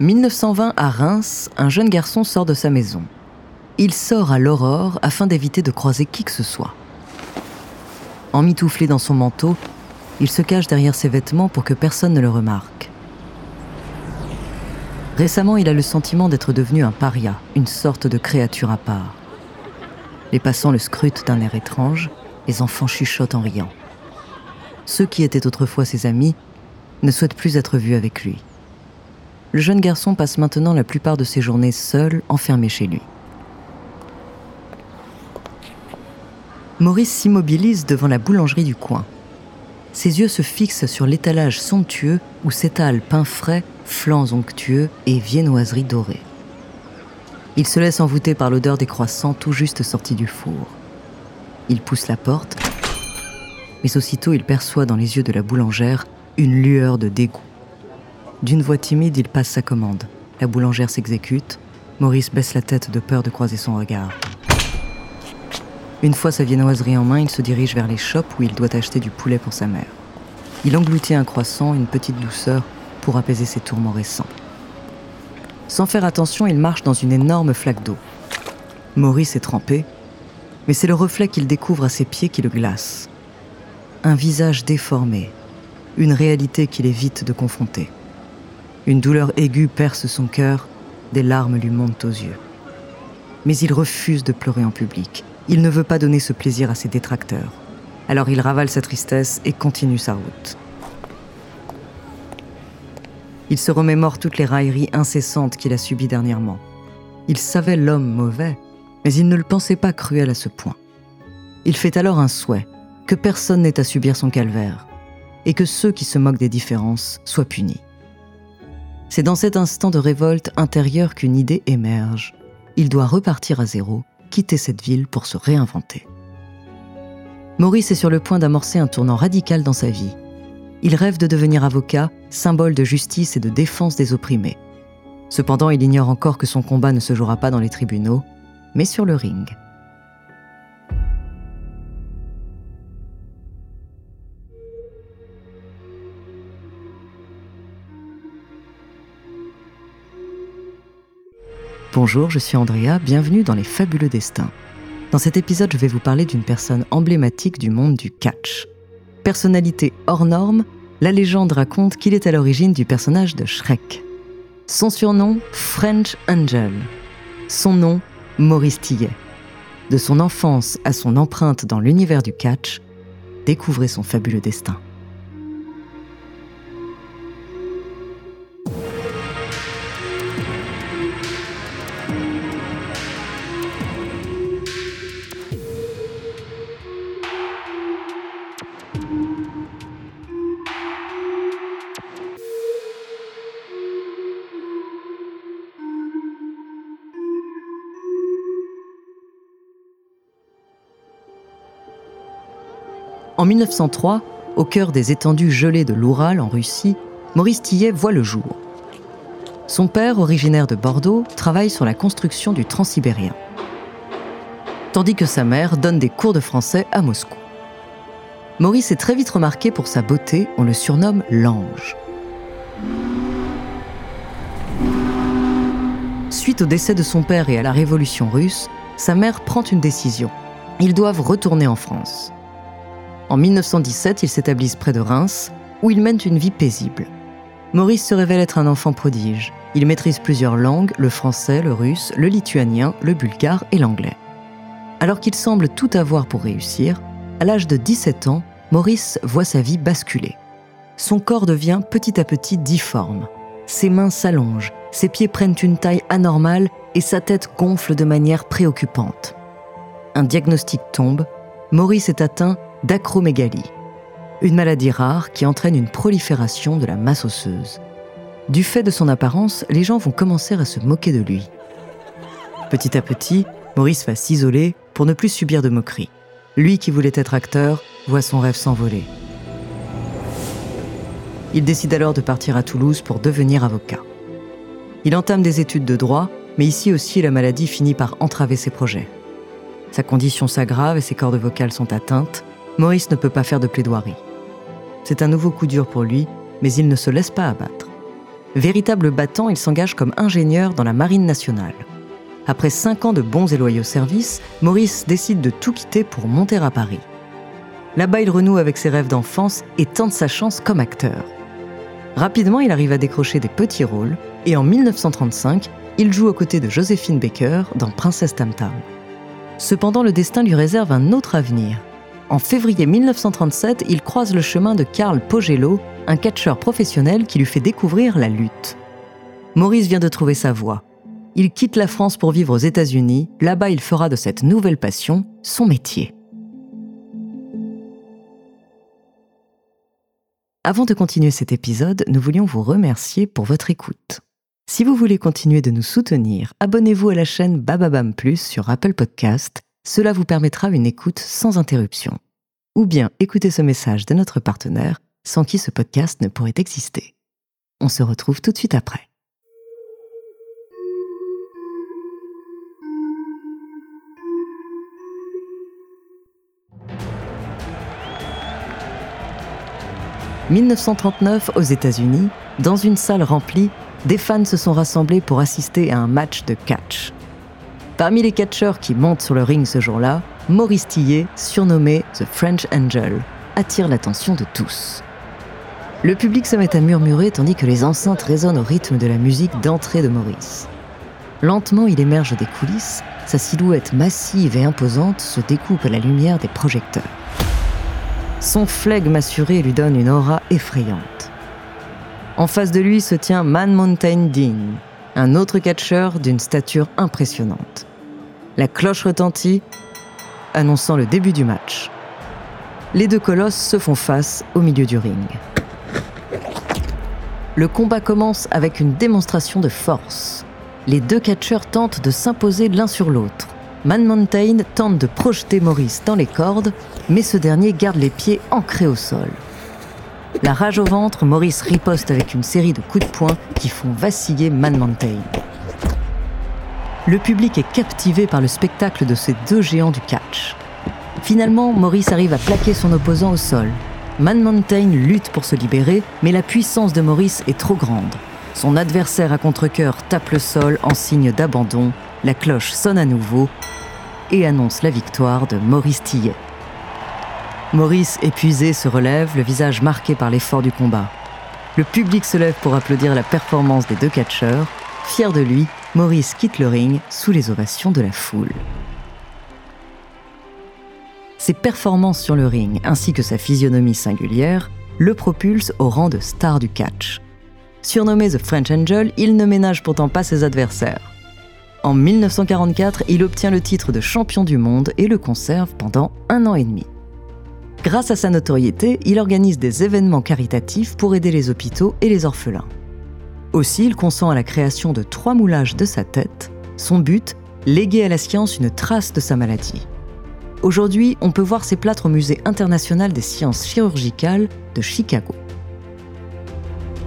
1920 à Reims, un jeune garçon sort de sa maison. Il sort à l'aurore afin d'éviter de croiser qui que ce soit. Emmitouflé dans son manteau, il se cache derrière ses vêtements pour que personne ne le remarque. Récemment, il a le sentiment d'être devenu un paria, une sorte de créature à part. Les passants le scrutent d'un air étrange, les enfants chuchotent en riant. Ceux qui étaient autrefois ses amis ne souhaitent plus être vus avec lui. Le jeune garçon passe maintenant la plupart de ses journées seul, enfermé chez lui. Maurice s'immobilise devant la boulangerie du coin. Ses yeux se fixent sur l'étalage somptueux où s'étalent pain frais, flancs onctueux et viennoiseries dorées. Il se laisse envoûter par l'odeur des croissants tout juste sortis du four. Il pousse la porte, mais aussitôt il perçoit dans les yeux de la boulangère une lueur de dégoût. D'une voix timide, il passe sa commande. La boulangère s'exécute. Maurice baisse la tête de peur de croiser son regard. Une fois sa viennoiserie en main, il se dirige vers les shops où il doit acheter du poulet pour sa mère. Il engloutit un croissant, une petite douceur, pour apaiser ses tourments récents. Sans faire attention, il marche dans une énorme flaque d'eau. Maurice est trempé, mais c'est le reflet qu'il découvre à ses pieds qui le glace. Un visage déformé, une réalité qu'il évite de confronter. Une douleur aiguë perce son cœur, des larmes lui montent aux yeux. Mais il refuse de pleurer en public. Il ne veut pas donner ce plaisir à ses détracteurs. Alors il ravale sa tristesse et continue sa route. Il se remémore toutes les railleries incessantes qu'il a subies dernièrement. Il savait l'homme mauvais, mais il ne le pensait pas cruel à ce point. Il fait alors un souhait, que personne n'ait à subir son calvaire, et que ceux qui se moquent des différences soient punis. C'est dans cet instant de révolte intérieure qu'une idée émerge. Il doit repartir à zéro, quitter cette ville pour se réinventer. Maurice est sur le point d'amorcer un tournant radical dans sa vie. Il rêve de devenir avocat, symbole de justice et de défense des opprimés. Cependant, il ignore encore que son combat ne se jouera pas dans les tribunaux, mais sur le ring. Bonjour, je suis Andrea, bienvenue dans Les Fabuleux Destins. Dans cet épisode, je vais vous parler d'une personne emblématique du monde du catch. Personnalité hors norme, la légende raconte qu'il est à l'origine du personnage de Shrek. Son surnom, French Angel. Son nom, Maurice Tillet. De son enfance à son empreinte dans l'univers du catch, découvrez son fabuleux destin. En 1903, au cœur des étendues gelées de l'Oural en Russie, Maurice Tillet voit le jour. Son père, originaire de Bordeaux, travaille sur la construction du Transsibérien. Tandis que sa mère donne des cours de français à Moscou. Maurice est très vite remarqué pour sa beauté, on le surnomme l'ange. Suite au décès de son père et à la révolution russe, sa mère prend une décision. Ils doivent retourner en France. En 1917, ils s'établissent près de Reims, où ils mènent une vie paisible. Maurice se révèle être un enfant prodige. Il maîtrise plusieurs langues, le français, le russe, le lituanien, le bulgare et l'anglais. Alors qu'il semble tout avoir pour réussir, à l'âge de 17 ans, Maurice voit sa vie basculer. Son corps devient petit à petit difforme. Ses mains s'allongent, ses pieds prennent une taille anormale et sa tête gonfle de manière préoccupante. Un diagnostic tombe, Maurice est atteint d'acromégalie, une maladie rare qui entraîne une prolifération de la masse osseuse. Du fait de son apparence, les gens vont commencer à se moquer de lui. Petit à petit, Maurice va s'isoler pour ne plus subir de moqueries. Lui qui voulait être acteur voit son rêve s'envoler. Il décide alors de partir à Toulouse pour devenir avocat. Il entame des études de droit, mais ici aussi la maladie finit par entraver ses projets. Sa condition s'aggrave et ses cordes vocales sont atteintes, Maurice ne peut pas faire de plaidoirie. C'est un nouveau coup dur pour lui, mais il ne se laisse pas abattre. Véritable battant, il s'engage comme ingénieur dans la Marine nationale. Après cinq ans de bons et loyaux services, Maurice décide de tout quitter pour monter à Paris. Là-bas, il renoue avec ses rêves d'enfance et tente sa chance comme acteur. Rapidement, il arrive à décrocher des petits rôles et en 1935, il joue aux côtés de Joséphine Baker dans Princesse Tam Tam. Cependant, le destin lui réserve un autre avenir. En février 1937, il croise le chemin de Carl Pogello, un catcheur professionnel qui lui fait découvrir la lutte. Maurice vient de trouver sa voie. Il quitte la France pour vivre aux États-Unis. Là-bas, il fera de cette nouvelle passion son métier. Avant de continuer cet épisode, nous voulions vous remercier pour votre écoute. Si vous voulez continuer de nous soutenir, abonnez-vous à la chaîne Bababam Plus sur Apple Podcast. Cela vous permettra une écoute sans interruption. Ou bien écoutez ce message de notre partenaire, sans qui ce podcast ne pourrait exister. On se retrouve tout de suite après. « 1939 aux États-Unis, dans une salle remplie, des fans se sont rassemblés pour assister à un match de catch. Parmi les catcheurs qui montent sur le ring ce jour-là, Maurice Tillet, surnommé The French Angel, attire l'attention de tous. Le public se met à murmurer tandis que les enceintes résonnent au rythme de la musique d'entrée de Maurice. Lentement, il émerge des coulisses, sa silhouette massive et imposante se découpe à la lumière des projecteurs. Son flegme assuré lui donne une aura effrayante. En face de lui se tient Man Mountain Dean, un autre catcheur d'une stature impressionnante. La cloche retentit, annonçant le début du match. Les deux colosses se font face au milieu du ring. Le combat commence avec une démonstration de force. Les deux catcheurs tentent de s'imposer l'un sur l'autre. Man Mountain tente de projeter Maurice dans les cordes, mais ce dernier garde les pieds ancrés au sol. La rage au ventre, Maurice riposte avec une série de coups de poing qui font vaciller Man Mountain. Le public est captivé par le spectacle de ces deux géants du catch. Finalement, Maurice arrive à plaquer son opposant au sol. Man Mountain lutte pour se libérer, mais la puissance de Maurice est trop grande. Son adversaire à contre-coeur tape le sol en signe d'abandon, la cloche sonne à nouveau et annonce la victoire de Maurice Tillet. Maurice, épuisé, se relève, le visage marqué par l'effort du combat. Le public se lève pour applaudir la performance des deux catcheurs. Fier de lui, Maurice quitte le ring sous les ovations de la foule. Ses performances sur le ring ainsi que sa physionomie singulière le propulsent au rang de star du catch. Surnommé The French Angel, il ne ménage pourtant pas ses adversaires. En 1944, il obtient le titre de champion du monde et le conserve pendant un an et demi. Grâce à sa notoriété, il organise des événements caritatifs pour aider les hôpitaux et les orphelins. Aussi, il consent à la création de trois moulages de sa tête. Son but, léguer à la science une trace de sa maladie. Aujourd'hui, on peut voir ses plâtres au Musée international des sciences chirurgicales de Chicago.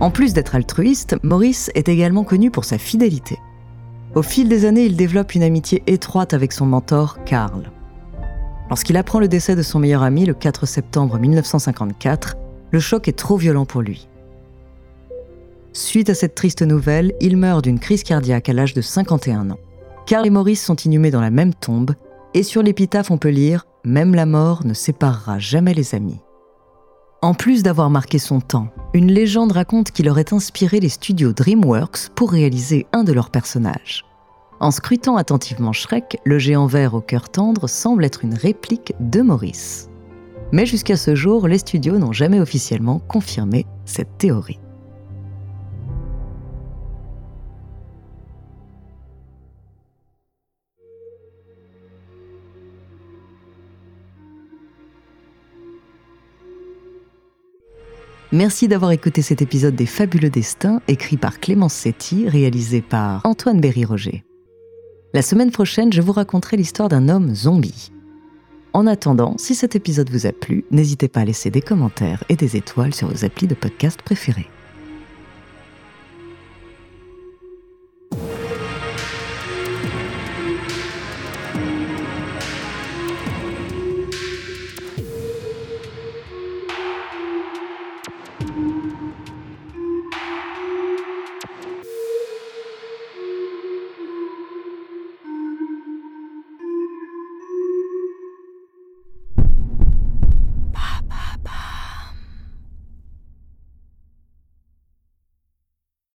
En plus d'être altruiste, Maurice est également connu pour sa fidélité. Au fil des années, il développe une amitié étroite avec son mentor, Karl. Lorsqu'il apprend le décès de son meilleur ami le 4 septembre 1954, le choc est trop violent pour lui. Suite à cette triste nouvelle, il meurt d'une crise cardiaque à l'âge de 51 ans. Carl et Maurice sont inhumés dans la même tombe, et sur l'épitaphe on peut lire Même la mort ne séparera jamais les amis. En plus d'avoir marqué son temps, une légende raconte qu'il aurait inspiré les studios DreamWorks pour réaliser un de leurs personnages. En scrutant attentivement Shrek, le géant vert au cœur tendre semble être une réplique de Maurice. Mais jusqu'à ce jour, les studios n'ont jamais officiellement confirmé cette théorie. Merci d'avoir écouté cet épisode des Fabuleux Destins, écrit par Clémence Setti, réalisé par Antoine Berry-Roger. La semaine prochaine, je vous raconterai l'histoire d'un homme zombie. En attendant, si cet épisode vous a plu, n'hésitez pas à laisser des commentaires et des étoiles sur vos applis de podcast préférés.